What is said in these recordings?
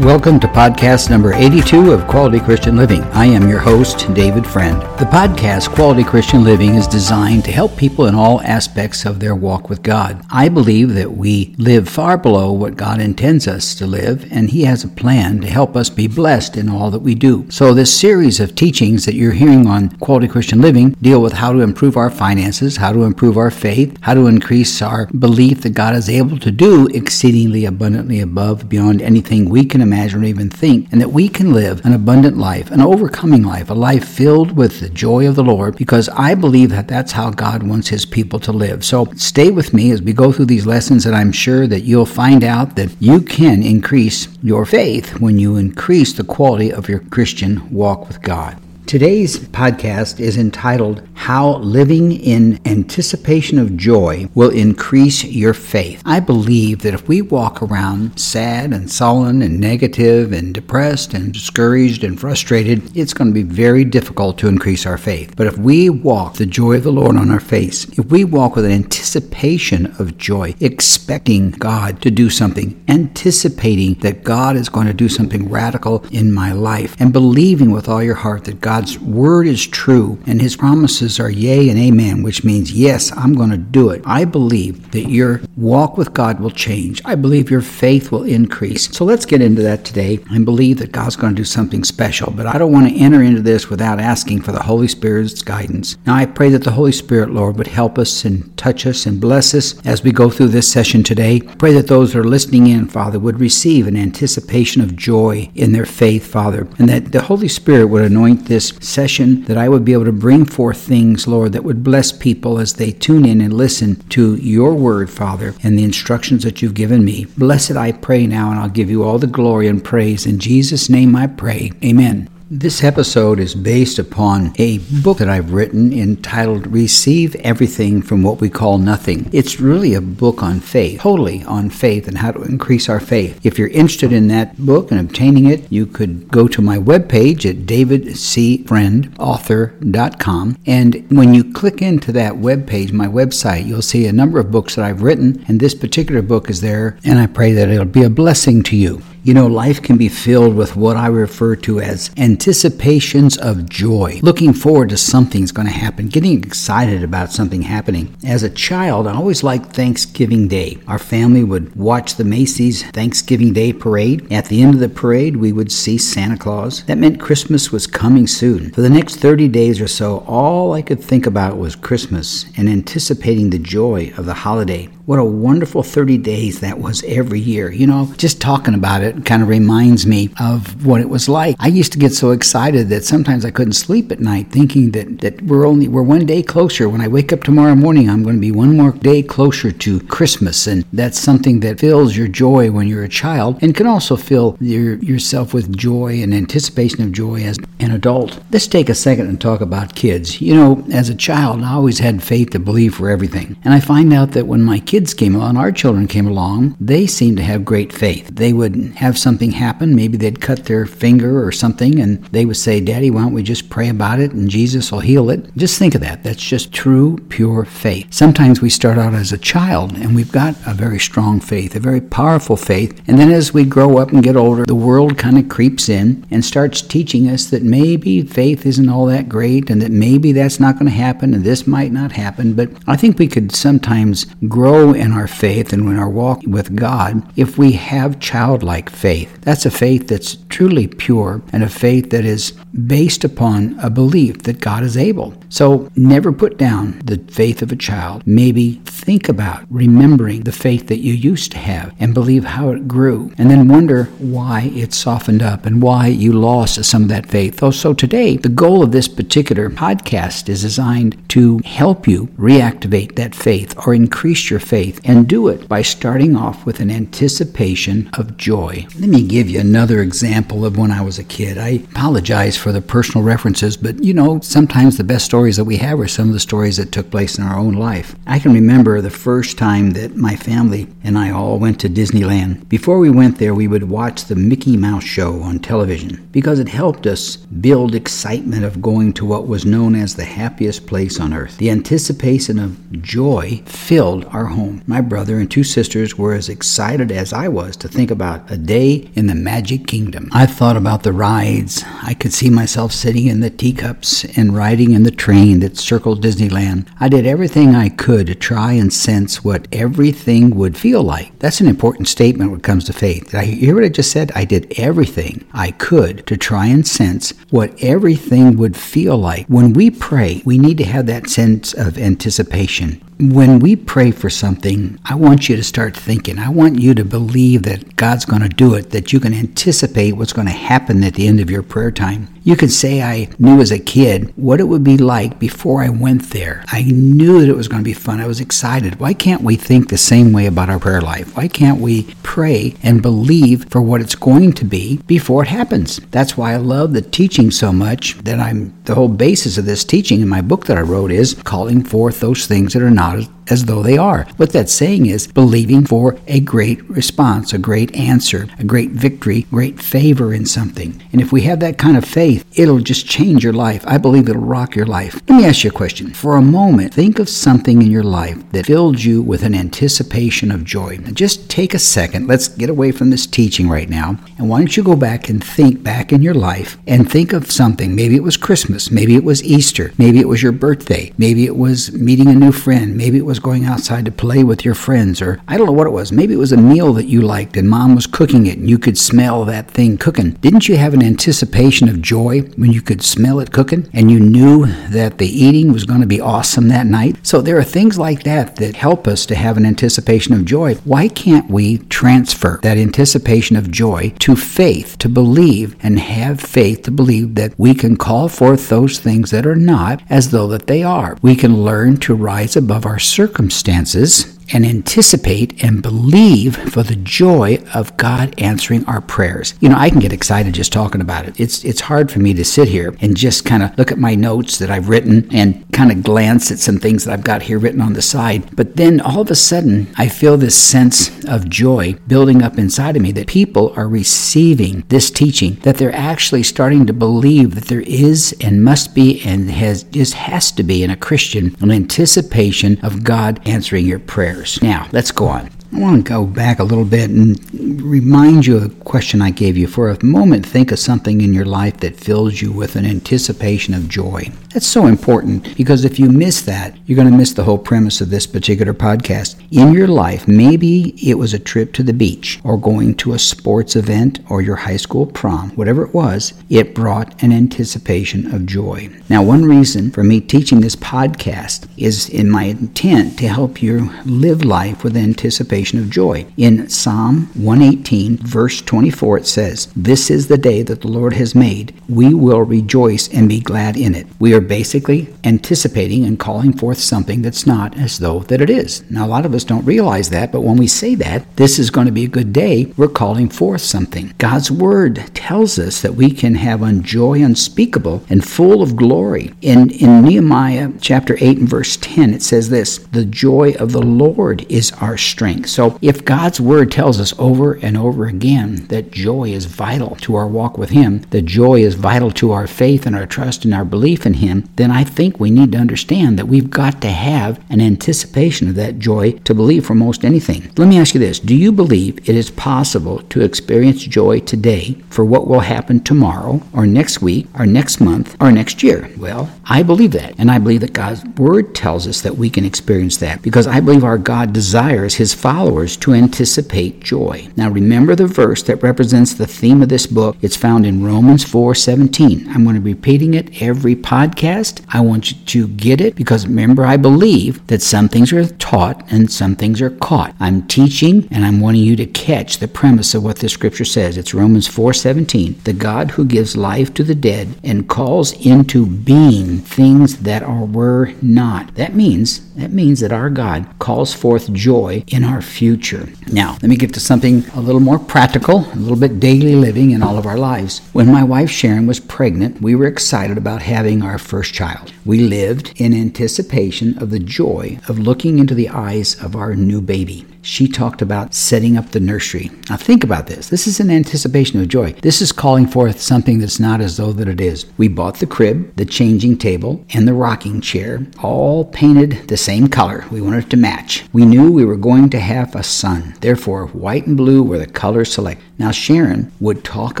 Welcome to podcast number 82 of Quality Christian Living. I am your host, David Friend. The podcast Quality Christian Living is designed to help people in all aspects of their walk with God. I believe that we live far below what God intends us to live, and He has a plan to help us be blessed in all that we do. So, this series of teachings that you're hearing on Quality Christian Living deal with how to improve our finances, how to improve our faith, how to increase our belief that God is able to do exceedingly abundantly above beyond anything we can imagine or even think, and that we can live an abundant life, an overcoming life, a life filled with the joy of the Lord, because I believe that that's how God wants His people to live. So stay with me as we go through these lessons, and I'm sure that you'll find out that you can increase your faith when you increase the quality of your Christian walk with God. Today's podcast is entitled How Living in Anticipation of Joy Will Increase Your Faith. I believe that if we walk around sad and sullen and negative and depressed and discouraged and frustrated, it's going to be very difficult to increase our faith. But if we walk the joy of the Lord on our face, if we walk with an anticipation of joy, expecting God to do something, anticipating that God is going to do something radical in my life, and believing with all your heart that God's word is true and his promises are yea and amen, which means, yes, I'm going to do it. I believe that your walk with God will change. I believe your faith will increase. So let's get into that today and believe that God's going to do something special. But I don't want to enter into this without asking for the Holy Spirit's guidance. Now, I pray that the Holy Spirit, Lord, would help us and touch us and bless us as we go through this session today. Pray that those that are listening in, Father, would receive an anticipation of joy in their faith, Father, and that the Holy Spirit would anoint this session that I would be able to bring forth things, Lord, that would bless people as they tune in and listen to your word, Father, and the instructions that you've given me. Blessed I pray now, and I'll give you all the glory and praise. In Jesus' name I pray. Amen. This episode is based upon a book that I've written entitled Receive Everything from What We Call Nothing. It's really a book on faith, totally on faith and how to increase our faith. If you're interested in that book and obtaining it, you could go to my webpage at davidcfriendauthor.com. And when you click into that webpage, my website, you'll see a number of books that I've written, and this particular book is there, and I pray that it'll be a blessing to you. You know, life can be filled with what I refer to as anticipations of joy, looking forward to something's going to happen, getting excited about something happening. As a child, I always liked Thanksgiving Day. Our family would watch the Macy's Thanksgiving Day parade. At the end of the parade, we would see Santa Claus. That meant Christmas was coming soon. For the next 30 days or so, all I could think about was Christmas and anticipating the joy of the holiday. What a wonderful 30 days that was every year. You know, just talking about it kind of reminds me of what it was like. I used to get so excited that sometimes I couldn't sleep at night thinking that, that we're only we're one day closer. When I wake up tomorrow morning, I'm going to be one more day closer to Christmas. And that's something that fills your joy when you're a child and can also fill your, yourself with joy and anticipation of joy as an adult. Let's take a second and talk about kids. You know, as a child, I always had faith to believe for everything. And I find out that when my kids kids came along, our children came along, they seemed to have great faith. They would have something happen. Maybe they'd cut their finger or something, and they would say, Daddy, why don't we just pray about it and Jesus will heal it? Just think of that. That's just true, pure faith. Sometimes we start out as a child and we've got a very strong faith, a very powerful faith. And then as we grow up and get older, the world kind of creeps in and starts teaching us that maybe faith isn't all that great and that maybe that's not going to happen and this might not happen. But I think we could sometimes grow in our faith and in our walk with God if we have childlike faith. That's a faith that's truly pure and a faith that is based upon a belief that God is able. So never put down the faith of a child. Maybe think about remembering the faith that you used to have and believe how it grew, and then wonder why it softened up and why you lost some of that faith. Oh, so today, the goal of this particular podcast is designed to help you reactivate that faith or increase your faith, and do it by starting off with an anticipation of joy. Let me give you another example of when I was a kid. I apologize for the personal references, but you know, sometimes the best stories that we have are some of the stories that took place in our own life. I can remember the first time that my family and I all went to Disneyland. Before we went there, we would watch the Mickey Mouse show on television because it helped us build excitement of going to what was known as the happiest place on earth. The anticipation of joy filled our home. My brother and two sisters were as excited as I was to think about a day in the Magic Kingdom. I thought about the rides. I could see myself sitting in the teacups and riding in the train that circled Disneyland. I did everything I could to try and sense what everything would feel like. That's an important statement when it comes to faith. Did I hear what I just said? I did everything I could to try and sense what everything would feel like. When we pray, we need to have that sense of anticipation when we pray for something, I want you to start thinking. I want you to believe that God's going to do it, that you can anticipate what's going to happen at the end of your prayer time. You could say, I knew as a kid what it would be like before I went there. I knew that it was going to be fun. I was excited. Why can't we think the same way about our prayer life? Why can't we pray and believe for what it's going to be before it happens? That's why I love the teaching so much that I'm the whole basis of this teaching in my book that I wrote is calling forth those things that are not as though they are. What that's saying is believing for a great response, a great answer, a great victory, great favor in something. And if we have that kind of faith, it'll just change your life. I believe it'll rock your life. Let me ask you a question. For a moment, think of something in your life that filled you with an anticipation of joy. Now just take a second. Let's get away from this teaching right now. And why don't you go back and think back in your life and think of something. Maybe it was Christmas. Maybe it was Easter. Maybe it was your birthday. Maybe it was meeting a new friend. Maybe it was going outside to play with your friends, or I don't know what it was. Maybe it was a meal that you liked and mom was cooking it and you could smell that thing cooking. Didn't you have an anticipation of joy when you could smell it cooking and you knew that the eating was going to be awesome that night? So there are things like that that help us to have an anticipation of joy. Why can't we transfer that anticipation of joy to faith, to believe and have faith to believe that we can call forth those things that are not as though that they are? We can learn to rise above our circumstances and anticipate and believe for the joy of God answering our prayers. You know, I can get excited just talking about it. It's it's hard for me to sit here and just kind of look at my notes that I've written and kind of glance at some things that I've got here written on the side. But then all of a sudden, I feel this sense of joy building up inside of me that people are receiving this teaching, that they're actually starting to believe that there is and must be and has just has to be in a Christian an anticipation of God answering your prayers. Now, let's go on. I want to go back a little bit and remind you of a question I gave you. For a moment, think of something in your life that fills you with an anticipation of joy. That's so important because if you miss that, you're going to miss the whole premise of this particular podcast. In your life, maybe it was a trip to the beach or going to a sports event or your high school prom, whatever it was, it brought an anticipation of joy. Now, one reason for me teaching this podcast is in my intent to help you live life with anticipation of joy. In Psalm 118, verse 24, it says, This is the day that the Lord has made. We will rejoice and be glad in it. We are basically anticipating and calling forth something that's not as though that it is. Now, a lot of us don't realize that, but when we say that, this is going to be a good day, we're calling forth something. God's word tells us that we can have a joy unspeakable and full of glory. In, in Nehemiah chapter 8 and verse 10, it says this The joy of the Lord is our strength. So if God's word tells us over and over again that joy is vital to our walk with Him, that joy is vital to our faith and our trust and our belief in Him, then I think we need to understand that we've got to have an anticipation of that joy to believe for most anything. Let me ask you this Do you believe it is possible to experience joy today for what will happen tomorrow or next week or next month or next year? Well, I believe that. And I believe that God's word tells us that we can experience that because I believe our God desires His followers to anticipate joy. Now remember the verse that represents the theme of this book. It's found in Romans 4:17. I'm going to be repeating it every podcast. I want you to get it because remember I believe that some things are taught and some things are caught. I'm teaching and I'm wanting you to catch the premise of what the scripture says. It's Romans 4:17. The God who gives life to the dead and calls into being things that are were not. That means that means that our God calls forth joy in our future. Now, let me get to something a little more practical, a little bit daily living in all of our lives. When my wife Sharon was pregnant, we were excited about having our first child. We lived in anticipation of the joy of looking into the eyes of our new baby she talked about setting up the nursery. Now think about this. This is an anticipation of joy. This is calling forth something that's not as though that it is. We bought the crib, the changing table, and the rocking chair, all painted the same color. We wanted it to match. We knew we were going to have a son. Therefore, white and blue were the colors select. Now, Sharon would talk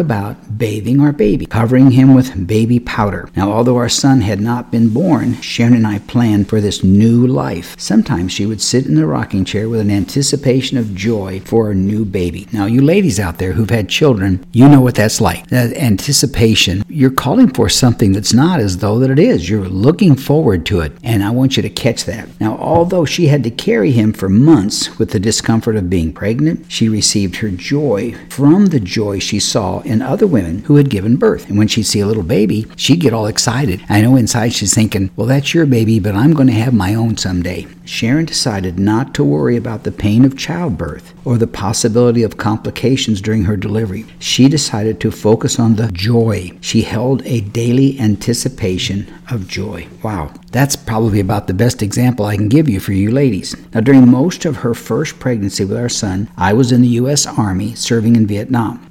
about bathing our baby, covering him with baby powder. Now, although our son had not been born, Sharon and I planned for this new life. Sometimes she would sit in the rocking chair with an anticipation of joy for a new baby. Now, you ladies out there who've had children, you know what that's like. That anticipation, you're calling for something that's not as though that it is. You're looking forward to it, and I want you to catch that. Now, although she had to carry him for months with the discomfort of being pregnant, she received her joy from the joy she saw in other women who had given birth. And when she'd see a little baby, she'd get all excited. I know inside she's thinking, well, that's your baby, but I'm going to have my own someday. Sharon decided not to worry about the pain of childbirth or the possibility of complications during her delivery. She decided to focus on the joy. She held a daily anticipation of joy. Wow, that's probably about the best example I can give you for you ladies. Now, during most of her first pregnancy with our son, I was in the U.S. Army serving in Vietnam.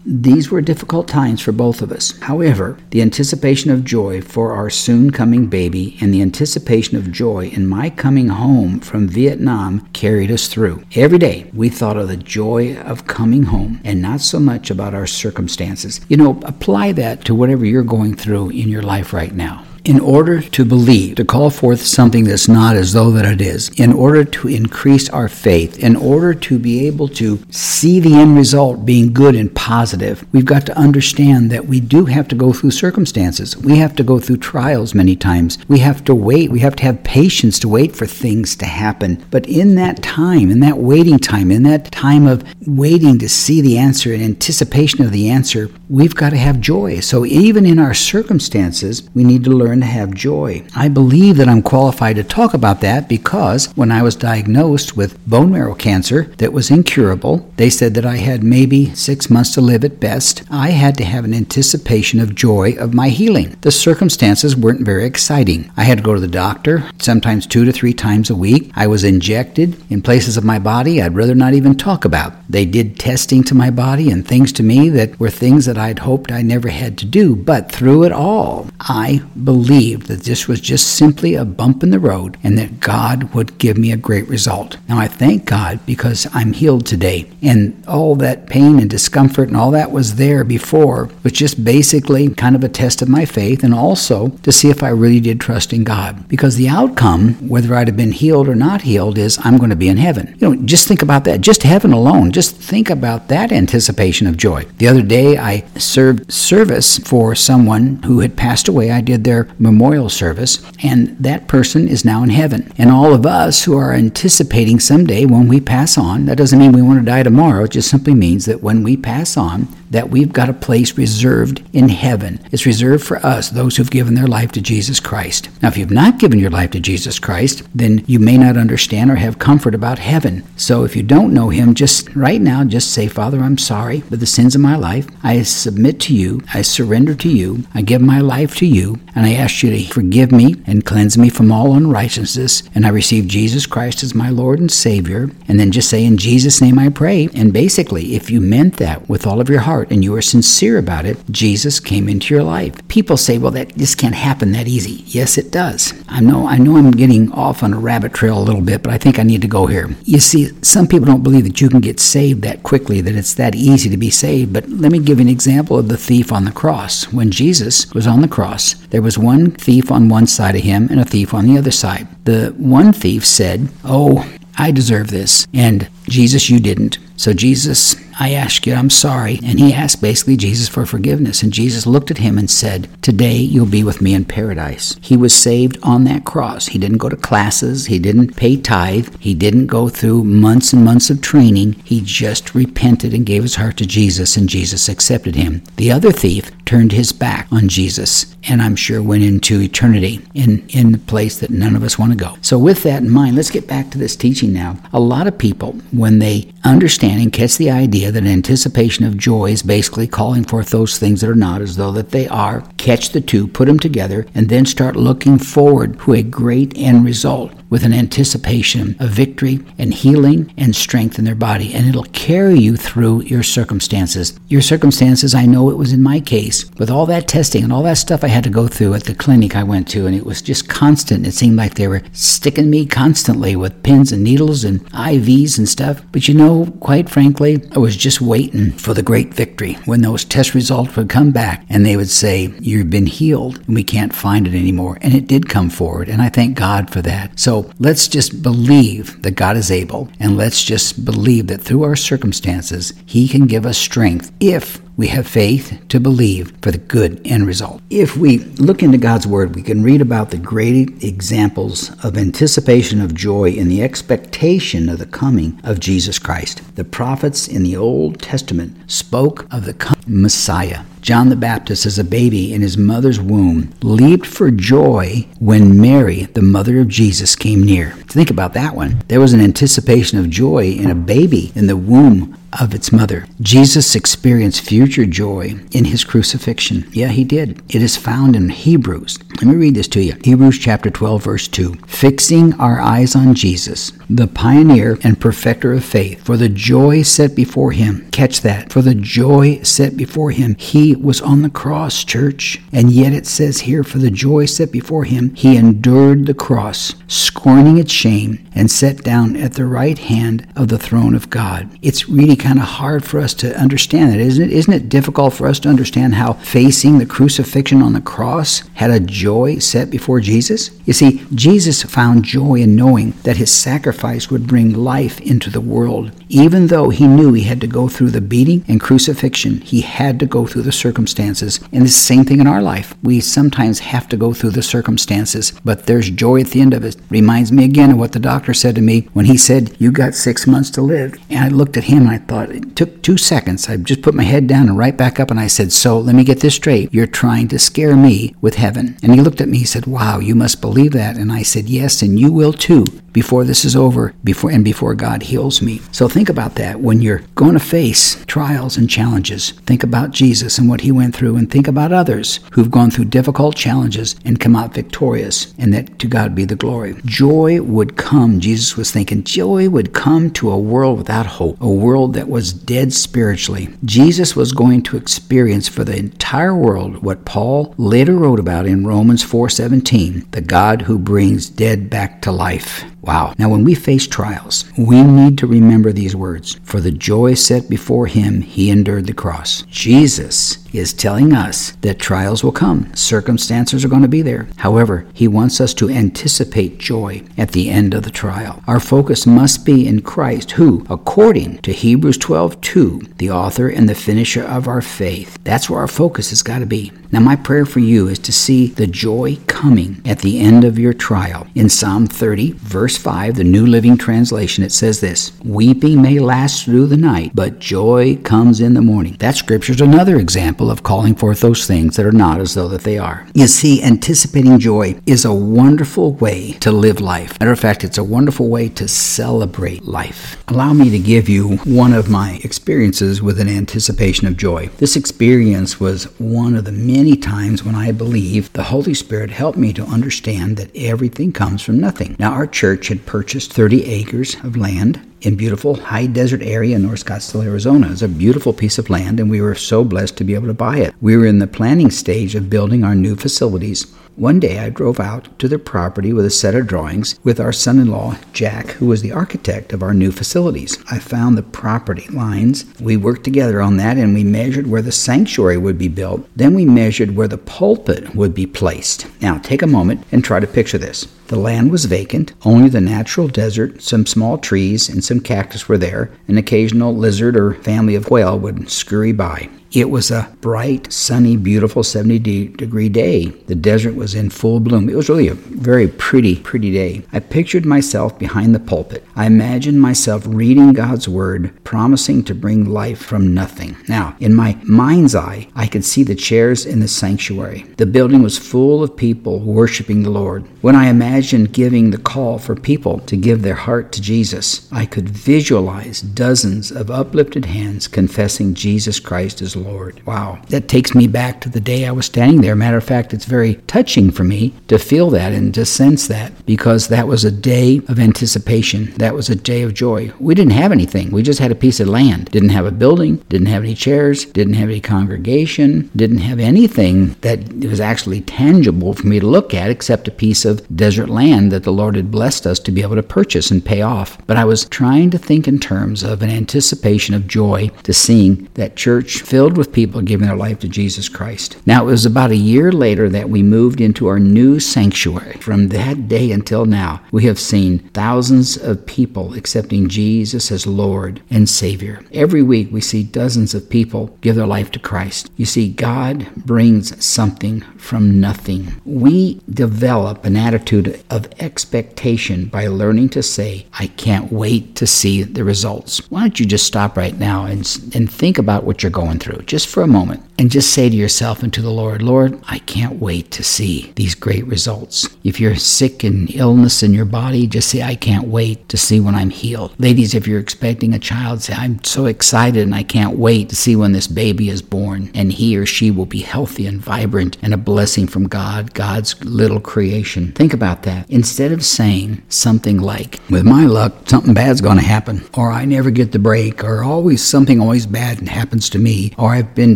These were difficult times for both of us. However, the anticipation of joy for our soon coming baby and the anticipation of joy in my coming home from Vietnam carried us through. Every day, we thought of the joy of coming home and not so much about our circumstances. You know, apply that to whatever you're going through in your life right now in order to believe, to call forth something that's not as though that it is, in order to increase our faith, in order to be able to see the end result being good and positive, we've got to understand that we do have to go through circumstances. We have to go through trials many times. We have to wait. We have to have patience to wait for things to happen. But in that time, in that waiting time, in that time of waiting to see the answer and anticipation of the answer, we've got to have joy. So even in our circumstances, we need to learn to have joy. I believe that I'm qualified to talk about that because when I was diagnosed with bone marrow cancer that was incurable, they said that I had maybe six months to live at best. I had to have an anticipation of joy of my healing. The circumstances weren't very exciting. I had to go to the doctor sometimes two to three times a week. I was injected in places of my body I'd rather not even talk about. They did testing to my body and things to me that were things that I'd hoped I never had to do. But through it all, I believe believed that this was just simply a bump in the road and that God would give me a great result. Now I thank God because I'm healed today. And all that pain and discomfort and all that was there before was just basically kind of a test of my faith and also to see if I really did trust in God. Because the outcome, whether I'd have been healed or not healed, is I'm going to be in heaven. You know, just think about that. Just heaven alone. Just think about that anticipation of joy. The other day I served service for someone who had passed away. I did their memorial service, and that person is now in heaven. And all of us who are anticipating someday when we pass on, that doesn't mean we want to die tomorrow, it just simply means that when we pass on, that we've got a place reserved in heaven. It's reserved for us, those who've given their life to Jesus Christ. Now, if you've not given your life to Jesus Christ, then you may not understand or have comfort about heaven. So if you don't know Him, just right now, just say, Father, I'm sorry for the sins of my life. I submit to you. I surrender to you. I give my life to you. And I ask you to forgive me and cleanse me from all unrighteousness. And I receive Jesus Christ as my Lord and Savior. And then just say, In Jesus' name I pray. And basically, if you meant that with all of your heart, heart and you are sincere about it, Jesus came into your life. People say, well, that this can't happen that easy. Yes, it does. I know, I know I'm getting off on a rabbit trail a little bit, but I think I need to go here. You see, some people don't believe that you can get saved that quickly, that it's that easy to be saved. But let me give you an example of the thief on the cross. When Jesus was on the cross, there was one thief on one side of him and a thief on the other side. The one thief said, Oh, I deserve this. And Jesus, you didn't. So Jesus I ask you, I'm sorry. And he asked basically Jesus for forgiveness. And Jesus looked at him and said, Today you'll be with me in paradise. He was saved on that cross. He didn't go to classes. He didn't pay tithe. He didn't go through months and months of training. He just repented and gave his heart to Jesus, and Jesus accepted him. The other thief turned his back on Jesus and I'm sure went into eternity in, in the place that none of us want to go. So, with that in mind, let's get back to this teaching now. A lot of people, when they understand and catch the idea that anticipation of joy is basically calling forth those things that are not as though that they are, catch the two, put them together, and then start looking forward to a great end result with an anticipation of victory and healing and strength in their body. And it'll carry you through your circumstances. Your circumstances, I know it was in my case with all that testing and all that stuff I had to go through at the clinic I went to, and it was just constant. It seemed like they were sticking me constantly with pins and needles and IVs and stuff. But you know, quite frankly, I was just waiting for the great victory when those test results would come back and they would say, You've been healed and we can't find it anymore. And it did come forward, and I thank God for that. So let's just believe that God is able, and let's just believe that through our circumstances, He can give us strength if we have faith to believe for the good end result. If we look into God's Word, we can read about the great examples of anticipation of joy in the expectation of the coming of Jesus Christ. The prophets in the Old Testament spoke of the coming Messiah. John the Baptist, as a baby in his mother's womb, leaped for joy when Mary, the mother of Jesus, came near. Think about that one. There was an anticipation of joy in a baby in the womb of its mother. Jesus experienced future joy in his crucifixion. Yeah, he did. It is found in Hebrews. Let me read this to you. Hebrews chapter 12, verse 2. Fixing our eyes on Jesus, the pioneer and perfecter of faith, for the joy set before him. Catch that. For the joy set before him, he was on the cross, church. And yet it says here, for the joy set before him, he endured the cross, scorning its shame, and sat down at the right hand of the throne of God. It's really kind of hard for us to understand that, isn't it? Isn't it difficult for us to understand how facing the crucifixion on the cross had a joy set before Jesus? You see, Jesus found joy in knowing that his sacrifice would bring life into the world. Even though he knew he had to go through the beating and crucifixion, he had to go through the circumstances. And the same thing in our life. We sometimes have to go through the circumstances, but there's joy at the end of it. Reminds me again what the doctor said to me when he said, You got six months to live. And I looked at him and I thought, it took two seconds. I just put my head down and right back up and I said, So let me get this straight. You're trying to scare me with heaven. And he looked at me, he said, Wow, you must believe that. And I said, Yes, and you will too before this is over before and before God heals me. So think about that when you're going to face trials and challenges. Think about Jesus and what he went through and think about others who've gone through difficult challenges and come out victorious and that to God be the glory. Joy would come, Jesus was thinking, joy would come to a world without hope, a world that was dead spiritually. Jesus was going to experience for the entire world what Paul later wrote about in Romans 4:17, the God who brings dead back to life. Wow. Now, when we face trials, we need to remember these words. For the joy set before him, he endured the cross. Jesus is telling us that trials will come. Circumstances are going to be there. However, he wants us to anticipate joy at the end of the trial. Our focus must be in Christ, who, according to Hebrews 12 2, the author and the finisher of our faith. That's where our focus has got to be. Now, my prayer for you is to see the joy coming at the end of your trial. In Psalm 30, verse 5, the New Living Translation, it says this Weeping may last through the night, but joy comes in the morning. That scripture is another example of calling forth those things that are not as though that they are. You see, anticipating joy is a wonderful way to live life. Matter of fact, it's a wonderful way to celebrate life. Allow me to give you one of my experiences with an anticipation of joy. This experience was one of the many times when I believe the Holy Spirit helped me to understand that everything comes from nothing. Now, our church had purchased 30 acres of land in beautiful high desert area in North Scottsdale, Arizona. It's a beautiful piece of land, and we were so blessed to be able to buy it. We were in the planning stage of building our new facilities. One day I drove out to the property with a set of drawings with our son in law, Jack, who was the architect of our new facilities. I found the property lines. We worked together on that and we measured where the sanctuary would be built. Then we measured where the pulpit would be placed. Now take a moment and try to picture this. The land was vacant, only the natural desert, some small trees, and some cactus were there. An occasional lizard or family of quail would scurry by. It was a bright, sunny, beautiful 70 degree day. The desert was in full bloom. It was really a very pretty, pretty day. I pictured myself behind the pulpit. I imagined myself reading God's word, promising to bring life from nothing. Now, in my mind's eye, I could see the chairs in the sanctuary. The building was full of people worshiping the Lord. When I imagined giving the call for people to give their heart to Jesus, I could visualize dozens of uplifted hands confessing Jesus Christ as Lord. Wow. That takes me back to the day I was standing there. Matter of fact, it's very touching for me to feel that and to sense that because that was a day of anticipation. That was a day of joy. We didn't have anything. We just had a piece of land. Didn't have a building, didn't have any chairs, didn't have any congregation, didn't have anything that was actually tangible for me to look at except a piece of desert land that the Lord had blessed us to be able to purchase and pay off. But I was trying to think in terms of an anticipation of joy to seeing that church filled with people giving their life to Jesus Christ. Now, it was about a year later that we moved into our new sanctuary. From that day until now, we have seen thousands of people accepting Jesus as Lord and Savior. Every week, we see dozens of people give their life to Christ. You see, God brings something from nothing. We develop an attitude of expectation by learning to say, I can't wait to see the results. Why don't you just stop right now and, and think about what you're going through just for a moment and just say to yourself and to the Lord, Lord, I can't wait to see these great results. If you're sick and illness in your body, just say, I can't wait to see when I'm healed. Ladies, if you're expecting a child, say, I'm so excited and I can't wait to see when this baby is born and he or she will be healthy and vibrant and a blessing from God, God's little creation. Think about that. Instead of saying something like, with my luck, something bad's going to happen, or I never get the break, or always something always bad happens to me, or I've been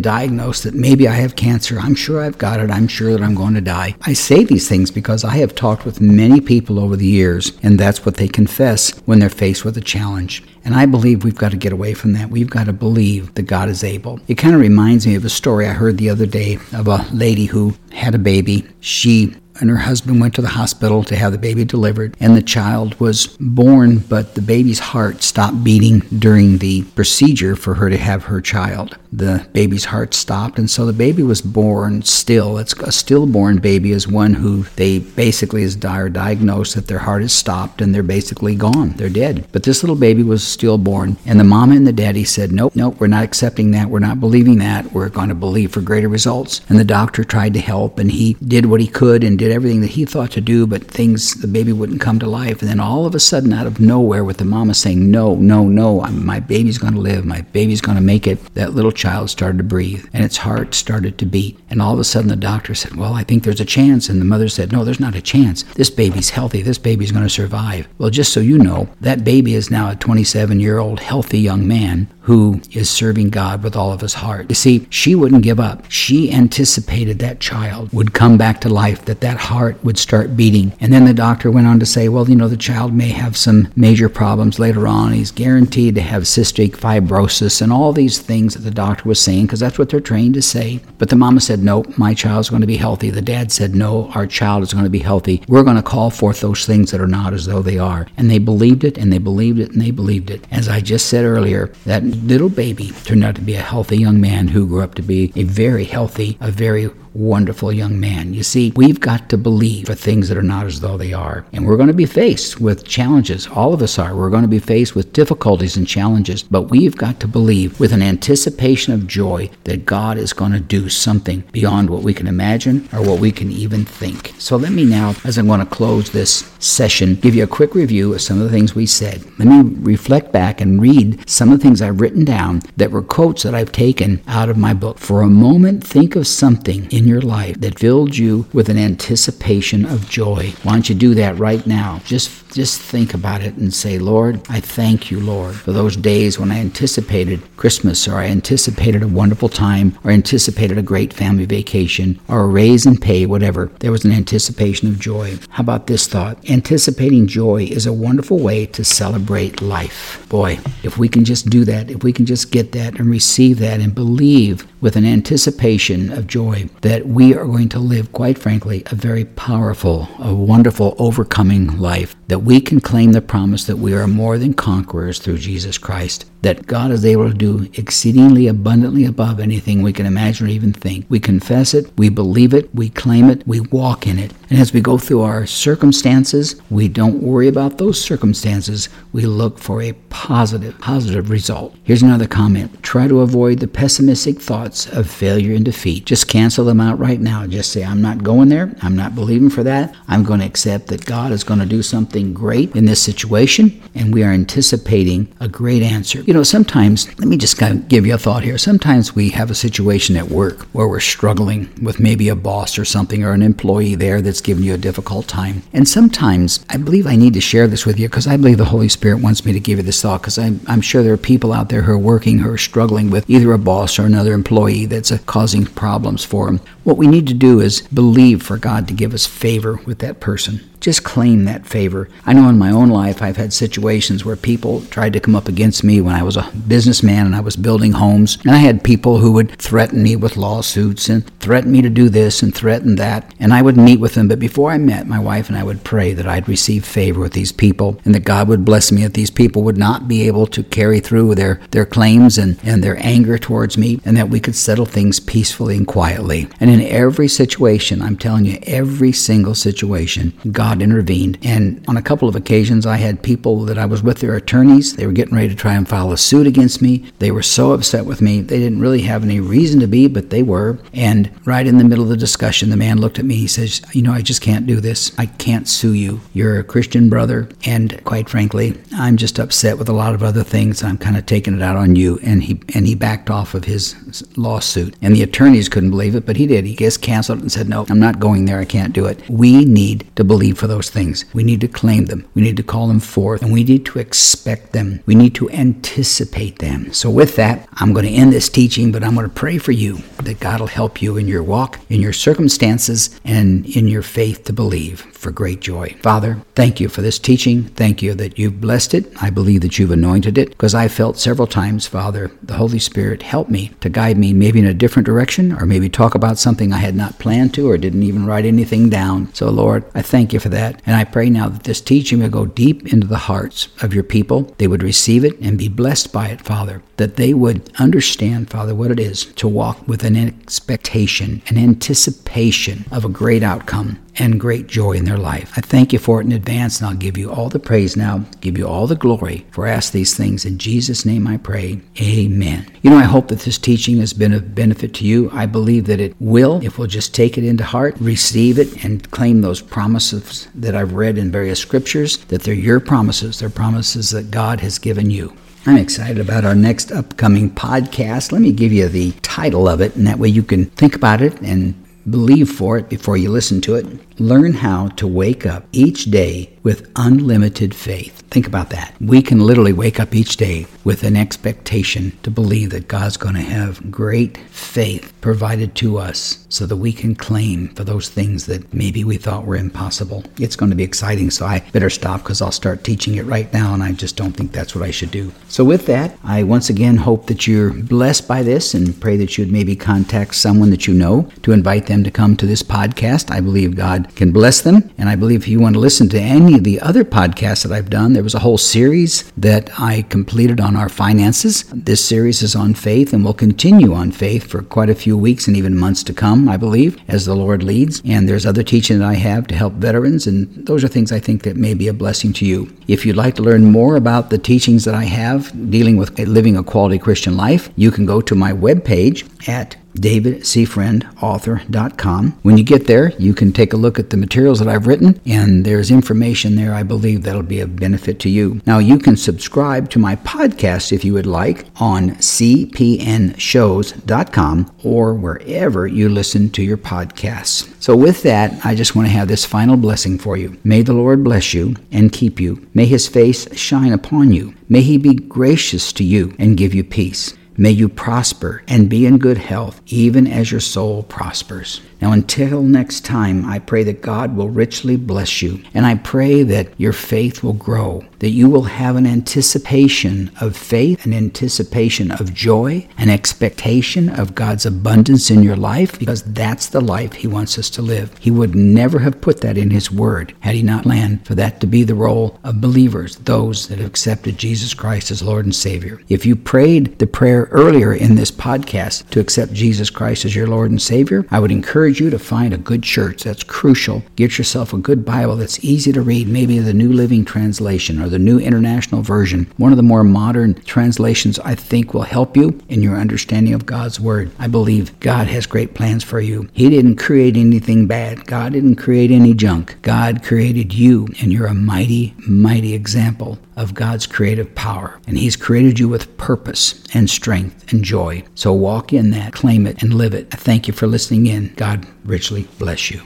diagnosed that maybe I have cancer. I'm sure I've got it. I'm sure that I'm going to die. I say these things because I have talked with many people over the years, and that's what they confess when they're faced with a challenge. And I believe we've got to get away from that. We've got to believe that God is able. It kind of reminds me of a story I heard the other day of a lady who had a baby. She and her husband went to the hospital to have the baby delivered and the child was born but the baby's heart stopped beating during the procedure for her to have her child. The baby's heart stopped and so the baby was born still. It's a stillborn baby is one who they basically is dire diagnosed that their heart is stopped and they're basically gone. They're dead. But this little baby was stillborn and the mama and the daddy said nope nope we're not accepting that. We're not believing that. We're going to believe for greater results. And the doctor tried to help and he did what he could and did everything that he thought to do, but things, the baby wouldn't come to life. And then all of a sudden, out of nowhere, with the mama saying, No, no, no, my baby's going to live, my baby's going to make it, that little child started to breathe and its heart started to beat. And all of a sudden, the doctor said, Well, I think there's a chance. And the mother said, No, there's not a chance. This baby's healthy. This baby's going to survive. Well, just so you know, that baby is now a 27 year old healthy young man who is serving God with all of his heart. You see, she wouldn't give up. She anticipated that child would come back to life, that that heart would start beating. And then the doctor went on to say, well, you know, the child may have some major problems later on. He's guaranteed to have cystic fibrosis and all these things that the doctor was saying because that's what they're trained to say. But the mama said, nope, my child's going to be healthy. The dad said, no, our child is going to be healthy. We're going to call forth those things that are not as though they are. And they believed it and they believed it and they believed it. As I just said earlier, that little baby turned out to be a healthy young man who grew up to be a very healthy, a very wonderful young man. You see, we've got to believe for things that are not as though they are. And we're going to be faced with challenges. All of us are. We're going to be faced with difficulties and challenges. But we've got to believe with an anticipation of joy that God is going to do something beyond what we can imagine or what we can even think. So let me now, as I'm going to close this session, give you a quick review of some of the things we said. Let me reflect back and read some of the things I've written down that were quotes that I've taken out of my book. For a moment, think of something in in your life that filled you with an anticipation of joy. Why don't you do that right now? Just just think about it and say, Lord, I thank you, Lord, for those days when I anticipated Christmas or I anticipated a wonderful time or anticipated a great family vacation or a raise in pay, whatever. There was an anticipation of joy. How about this thought? Anticipating joy is a wonderful way to celebrate life. Boy, if we can just do that, if we can just get that and receive that and believe with an anticipation of joy that we are going to live, quite frankly, a very powerful, a wonderful, overcoming life, that we can claim the promise that we are more than conquerors through Jesus Christ, that God is able to do exceedingly abundantly above anything we can imagine or even think. We confess it, we believe it, we claim it, we walk in it. And as we go through our circumstances, we don't worry about those circumstances. We look for a positive, positive result. Here's another comment. Try to avoid the pessimistic thoughts of failure and defeat. Just cancel them out right now. Just say, I'm not going there. I'm not believing for that. I'm going to accept that God is going to do something great in this situation, and we are anticipating a great answer. You know, sometimes, let me just kind of give you a thought here. Sometimes we have a situation at work where we're struggling with maybe a boss or something or an employee there that's giving you a difficult time. And sometimes I believe I need to share this with you because I believe the Holy Spirit wants me to give you this thought because I'm, I'm sure there are people out there who are working who are struggling with either a boss or another employee that's uh, causing problems for them. What we need to do is believe for God to give us favor with that person just claim that favor. I know in my own life I've had situations where people tried to come up against me when I was a businessman and I was building homes. And I had people who would threaten me with lawsuits and threaten me to do this and threaten that. And I would meet with them. But before I met, my wife and I would pray that I'd receive favor with these people and that God would bless me, that these people would not be able to carry through their, their claims and, and their anger towards me, and that we could settle things peacefully and quietly. And in every situation, I'm telling you, every single situation, God intervened. And on a couple of occasions, I had people that I was with their attorneys. They were getting ready to try and file a suit against me. They were so upset with me. They didn't really have any reason to be, but they were. And right in the middle of the discussion, the man looked at me. He says, You know, I just can't do this. I can't sue you. You're a Christian brother. And quite frankly, I'm just upset with a lot of other things. I'm kind of taking it out on you. And he and he backed off of his lawsuit. And the attorneys couldn't believe it, but he did. He just canceled it and said, No, I'm not going there. I can't do it. We need to believe for those things. We need to claim them. We need to call them forth, and we need to expect them. We need to anticipate them. So, with that, I'm going to end this teaching, but I'm going to pray for you that God will help you in your walk, in your circumstances, and in your faith to believe for great joy. Father, thank you for this teaching. Thank you that you've blessed it. I believe that you've anointed it because I felt several times, Father, the Holy Spirit help me to guide me maybe in a different direction or maybe talk about something I had not planned to or didn't even write anything down. So, Lord, I thank you for that. And I pray now that this teaching will go deep into the hearts of your people. They would receive it and be blessed by it, Father. That they would understand, Father, what it is to walk with an expectation, an anticipation of a great outcome and great joy in their life. I thank you for it in advance, and I'll give you all the praise now, give you all the glory. For I ask these things in Jesus' name I pray. Amen. You know, I hope that this teaching has been of benefit to you. I believe that it will if we'll just take it into heart, receive it, and claim those promises that I've read in various scriptures, that they're your promises. They're promises that God has given you. I'm excited about our next upcoming podcast. Let me give you the title of it, and that way you can think about it and believe for it before you listen to it. Learn how to wake up each day with unlimited faith. Think about that. We can literally wake up each day with an expectation to believe that God's going to have great faith provided to us so that we can claim for those things that maybe we thought were impossible. It's going to be exciting, so I better stop because I'll start teaching it right now, and I just don't think that's what I should do. So, with that, I once again hope that you're blessed by this and pray that you'd maybe contact someone that you know to invite them to come to this podcast. I believe God can bless them, and I believe if you want to listen to any of the other podcasts that I've done, there was a whole series that I completed on our finances. This series is on faith and will continue on faith for quite a few weeks and even months to come, I believe, as the Lord leads. And there's other teaching that I have to help veterans, and those are things I think that may be a blessing to you. If you'd like to learn more about the teachings that I have dealing with living a quality Christian life, you can go to my webpage at davidcfriendauthor.com. When you get there, you can take a look at the materials that I've written, and there's information there I believe that'll be of benefit to you. Now, you can subscribe to my podcast if you would like on cpnshows.com or wherever you listen to your podcasts. So, with that, I just want to have this final blessing for you. May the Lord bless you and keep you. May his face shine upon you. May he be gracious to you and give you peace. May you prosper and be in good health, even as your soul prospers. Now, until next time, I pray that God will richly bless you, and I pray that your faith will grow, that you will have an anticipation of faith, an anticipation of joy, an expectation of God's abundance in your life, because that's the life He wants us to live. He would never have put that in His Word had He not planned for that to be the role of believers, those that have accepted Jesus Christ as Lord and Savior. If you prayed the prayer earlier in this podcast to accept Jesus Christ as your Lord and Savior, I would encourage you to find a good church. That's crucial. Get yourself a good Bible that's easy to read, maybe the New Living Translation or the New International Version. One of the more modern translations I think will help you in your understanding of God's Word. I believe God has great plans for you. He didn't create anything bad, God didn't create any junk. God created you, and you're a mighty, mighty example of God's creative power. And He's created you with purpose and strength and joy. So walk in that, claim it, and live it. I thank you for listening in. God richly bless you.